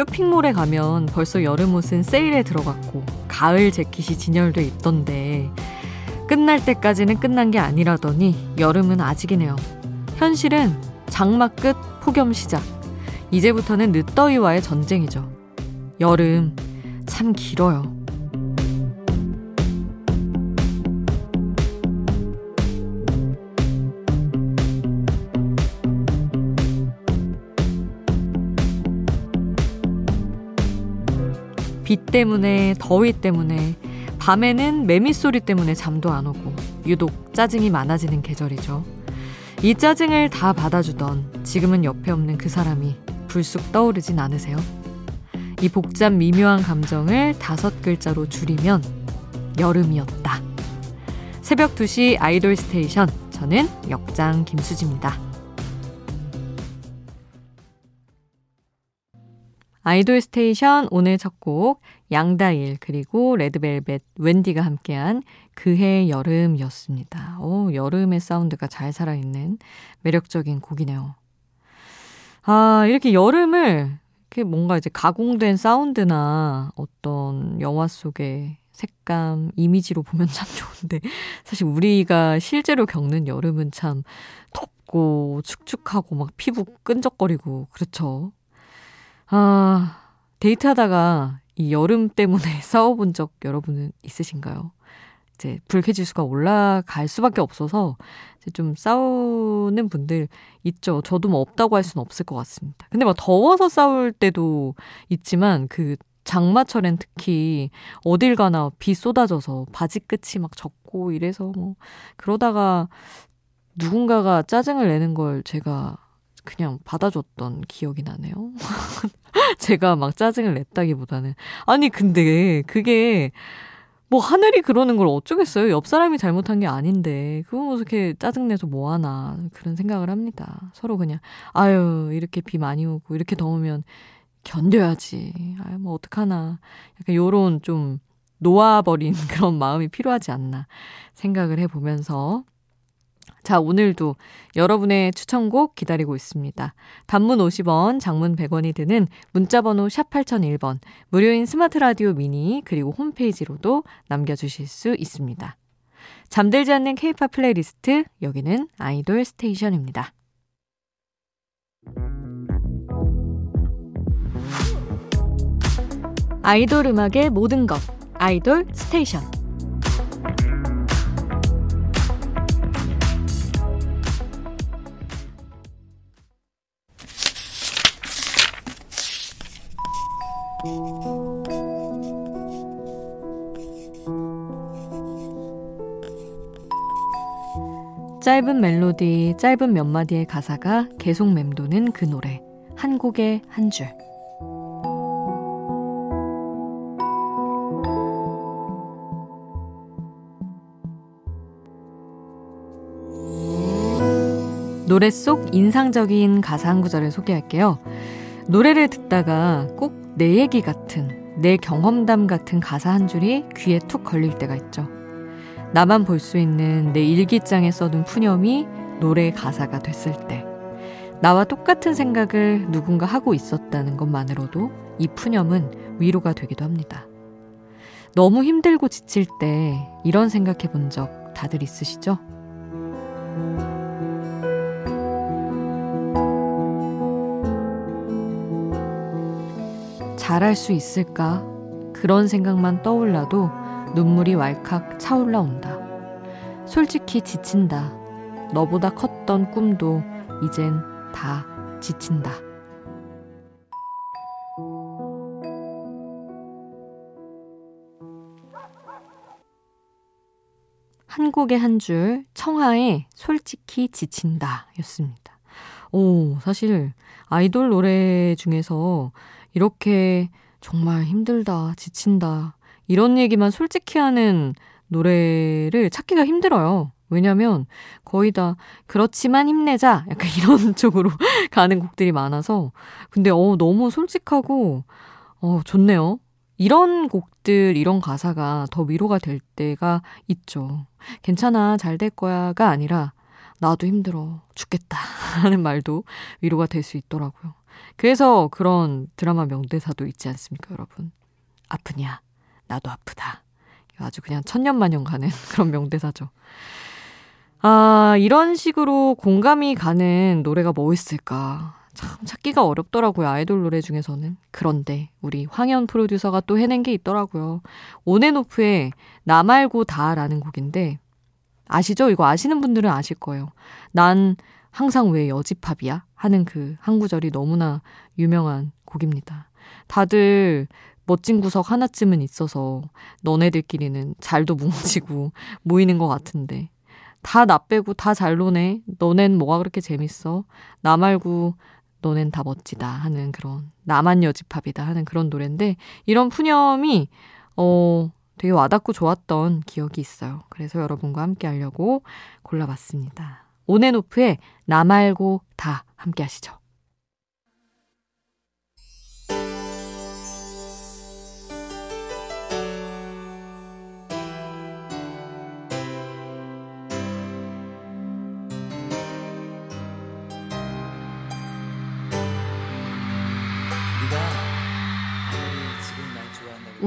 쇼핑몰에 가면 벌써 여름 옷은 세일에 들어갔고 가을 재킷이 진열돼 있던데 끝날 때까지는 끝난 게 아니라더니 여름은 아직이네요. 현실은 장마 끝 폭염 시작. 이제부터는 늦더위와의 전쟁이죠. 여름 참 길어요. 비 때문에, 더위 때문에, 밤에는 매미 소리 때문에 잠도 안 오고, 유독 짜증이 많아지는 계절이죠. 이 짜증을 다 받아주던 지금은 옆에 없는 그 사람이 불쑥 떠오르진 않으세요? 이 복잡 미묘한 감정을 다섯 글자로 줄이면 여름이었다. 새벽 2시 아이돌 스테이션. 저는 역장 김수지입니다. 아이돌 스테이션 오늘 첫 곡 양다일 그리고 레드벨벳 웬디가 함께한 그해 여름이었습니다. 오, 여름의 사운드가 잘 살아있는 매력적인 곡이네요. 아, 이렇게 여름을 이렇게 뭔가 이제 가공된 사운드나 어떤 영화 속의 색감, 이미지로 보면 참 좋은데 사실 우리가 실제로 겪는 여름은 참 덥고 축축하고 막 피부 끈적거리고 그렇죠. 아, 데이트하다가 이 여름 때문에 싸워본 적 여러분은 있으신가요? 이제 불쾌지수가 올라갈 수밖에 없어서 이제 좀 싸우는 분들 있죠. 저도 뭐 없다고 할 수는 없을 것 같습니다. 근데 막 더워서 싸울 때도 있지만 그 장마철엔 특히 어딜 가나 비 쏟아져서 바지 끝이 막 젖고 이래서 뭐 그러다가 누군가가 짜증을 내는 걸 제가 그냥 받아줬던 기억이 나네요. 제가 막 짜증을 냈다기보다는. 아니, 근데 그게 뭐 하늘이 그러는 걸 어쩌겠어요. 옆 사람이 잘못한 게 아닌데. 그거 뭐 이렇게 짜증내서 뭐하나. 그런 생각을 합니다. 서로 그냥, 아유, 이렇게 비 많이 오고, 이렇게 더우면 견뎌야지. 아유, 뭐 어떡하나. 약간 요런 좀 놓아버린 그런 마음이 필요하지 않나 생각을 해보면서 자, 오늘도 여러분의 추천곡 기다리고 있습니다. 단문 50원, 장문 100원이 드는 문자번호 샵 8001번, 무료인 스마트 라디오 미니, 그리고 홈페이지로도 남겨주실 수 있습니다. 잠들지 않는 케이팝 플레이리스트, 여기는 아이돌 스테이션입니다. 아이돌 음악의 모든 것, 아이돌 스테이션. 짧은 멜로디, 짧은 몇 마디의 가사가 계속 맴도는 그 노래. 한 곡의 한 줄. 노래 속 인상적인 가사 한 구절을 소개할게요. 노래를 듣다가 꼭 내 얘기 같은, 내 경험담 같은 가사 한 줄이 귀에 툭 걸릴 때가 있죠. 나만 볼 수 있는 내 일기장에 써둔 푸념이 노래 가사가 됐을 때, 나와 똑같은 생각을 누군가 하고 있었다는 것만으로도 이 푸념은 위로가 되기도 합니다. 너무 힘들고 지칠 때 이런 생각해 본 적 다들 있으시죠? 잘할 수 있을까? 그런 생각만 떠올라도 눈물이 왈칵 차올라온다. 솔직히 지친다. 너보다 컸던 꿈도 이젠 다 지친다. 한 곡의 한 줄, 청하의 솔직히 지친다 였습니다. 오, 사실 아이돌 노래 중에서 이렇게 정말 힘들다, 지친다, 이런 얘기만 솔직히 하는 노래를 찾기가 힘들어요. 왜냐면 거의 다 그렇지만 힘내자 약간 이런 쪽으로 가는 곡들이 많아서 근데 어 너무 솔직하고 어 좋네요. 이런 곡들 이런 가사가 더 위로가 될 때가 있죠. 괜찮아 잘 될 거야가 아니라 나도 힘들어 죽겠다 하는 말도 위로가 될 수 있더라고요. 그래서 그런 드라마 명대사도 있지 않습니까, 여러분? 아프냐? 나도 아프다. 아주 그냥 천년만년 가는 그런 명대사죠. 아, 이런 식으로 공감이 가는 노래가 뭐 있을까? 참 찾기가 어렵더라고요. 아이돌 노래 중에서는. 그런데 우리 황현 프로듀서가 또 해낸 게 있더라고요. 온앤오프의 나 말고 다라는 곡인데 아시죠? 이거 아시는 분들은 아실 거예요. 난 항상 왜 여지팝이야? 하는 그 한 구절이 너무나 유명한 곡입니다. 다들 멋진 구석 하나쯤은 있어서 너네들끼리는 잘도 뭉치고 모이는 것 같은데 다 나 빼고 다 잘 노네. 너넨 뭐가 그렇게 재밌어? 나 말고 너넨 다 멋지다 하는 그런 나만 여지팝이다 하는 그런 노래인데 이런 푸념이 어 되게 와닿고 좋았던 기억이 있어요. 그래서 여러분과 함께 하려고 골라봤습니다. 온앤오프의 나 말고 다 함께 하시죠.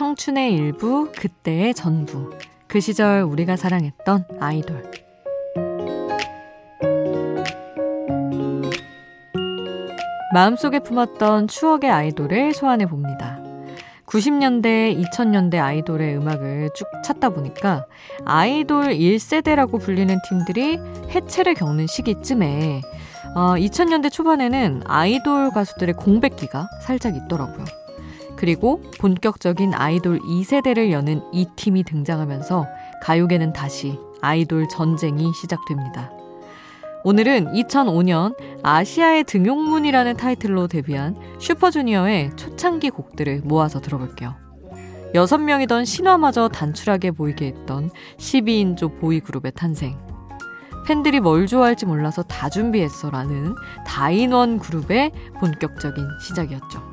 청춘의 일부, 그때의 전부. 그 시절 우리가 사랑했던 아이돌. 마음속에 품었던 추억의 아이돌을 소환해 봅니다. 90년대, 2000년대 아이돌의 음악을 쭉 찾다 보니까 아이돌 1세대라고 불리는 팀들이 해체를 겪는 시기쯤에 어, 2000년대 초반에는 아이돌 가수들의 공백기가 살짝 있더라고요. 그리고 본격적인 아이돌 2세대를 여는 이 팀이 등장하면서 가요계는 다시 아이돌 전쟁이 시작됩니다. 오늘은 2005년 아시아의 등용문이라는 타이틀로 데뷔한 슈퍼주니어의 초창기 곡들을 모아서 들어볼게요. 6명이던 신화마저 단출하게 보이게 했던 12인조 보이그룹의 탄생. 팬들이 뭘 좋아할지 몰라서 다 준비했어 라는 다인원 그룹의 본격적인 시작이었죠.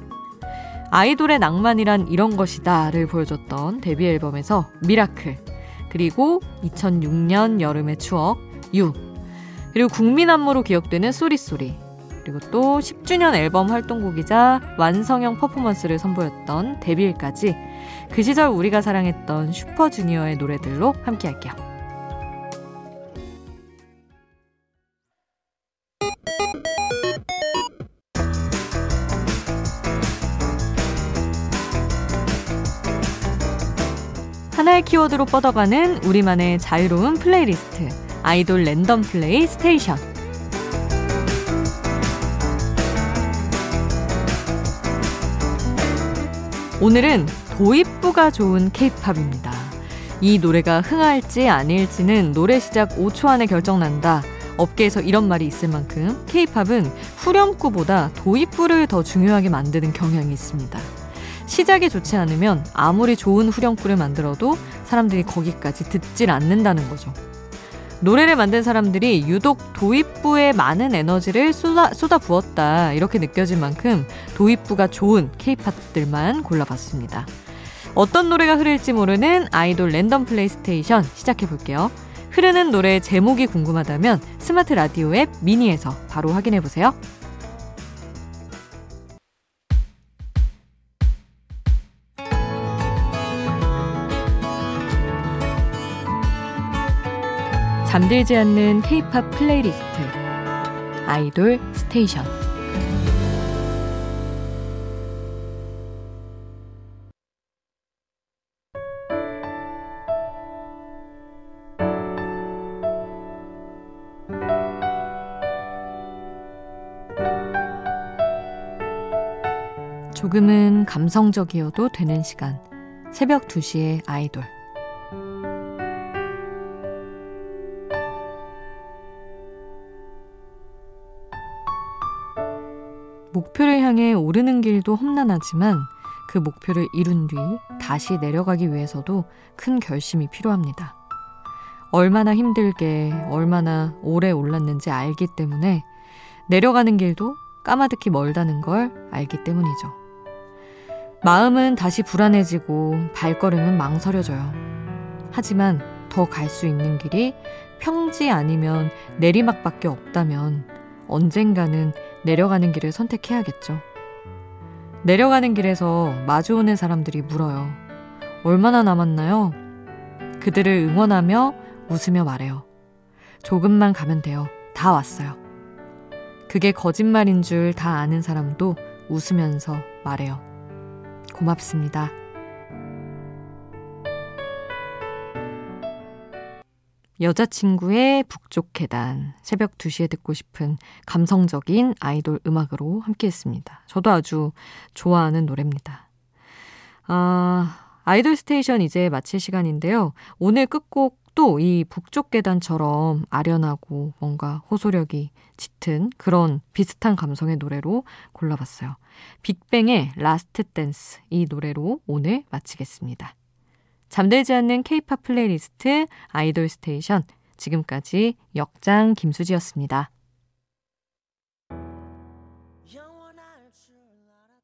아이돌의 낭만이란 이런 것이다를 보여줬던 데뷔 앨범에서 Miracle, 그리고 2006년 여름의 추억, U, 그리고 국민 안무로 기억되는 Sorry Sorry, 그리고 또 10주년 앨범 활동곡이자 완성형 퍼포먼스를 선보였던 Devil까지 그 시절 우리가 사랑했던 슈퍼주니어의 노래들로 함께 할게요. 하나의 키워드로 뻗어가는 우리만의 자유로운 플레이리스트 아이돌 random play 스테이션 오늘은 도입부가 좋은 케이팝입니다. 이 노래가 흥할지 아닐지는 노래 시작 5초 안에 결정난다. 업계에서 이런 말이 있을 만큼 케이팝은 후렴구보다 도입부를 더 중요하게 만드는 경향이 있습니다. 시작이 좋지 않으면 아무리 좋은 후렴구를 만들어도 사람들이 거기까지 듣질 않는다는 거죠. 노래를 만든 사람들이 유독 도입부에 많은 에너지를 쏟아, 쏟아 부었다 이렇게 느껴질 만큼 도입부가 좋은 케이팝들만 골라봤습니다. 어떤 노래가 흐를지 모르는 아이돌 random play 스테이션 시작해볼게요. 흐르는 노래 제목이 궁금하다면 스마트 라디오 앱 미니에서 바로 확인해보세요. 잠들지 않는 K-팝 플레이리스트 아이돌 스테이션. 조금은 감성적이어도 되는 시간. 새벽 2시의 아이돌 목표를 향해 오르는 길도 험난하지만 그 목표를 이룬 뒤 다시 내려가기 위해서도 큰 결심이 필요합니다. 얼마나 힘들게, 얼마나 오래 올랐는지 알기 때문에 내려가는 길도 까마득히 멀다는 걸 알기 때문이죠. 마음은 다시 불안해지고 발걸음은 망설여져요. 하지만 더 갈 수 있는 길이 평지 아니면 내리막밖에 없다면 언젠가는 내려가는 길을 선택해야겠죠. 내려가는 길에서 마주오는 사람들이 물어요. 얼마나 남았나요? 그들을 응원하며 웃으며 말해요. 조금만 가면 돼요. 다 왔어요. 그게 거짓말인 줄 다 아는 사람도 웃으면서 말해요. 고맙습니다. 여자친구의 북쪽 계단 새벽 2시에 듣고 싶은 감성적인 아이돌 음악으로 함께 했습니다. 저도 아주 좋아하는 노래입니다. 아, 아이돌 스테이션 이제 마칠 시간인데요. 오늘 끝곡도 이 북쪽 계단처럼 아련하고 뭔가 호소력이 짙은 그런 비슷한 감성의 노래로 골라봤어요. 빅뱅의 Last Dance 이 노래로 오늘 마치겠습니다. 잠들지 않는 케이팝 플레이리스트 아이돌 스테이션 지금까지 역장 김수지였습니다.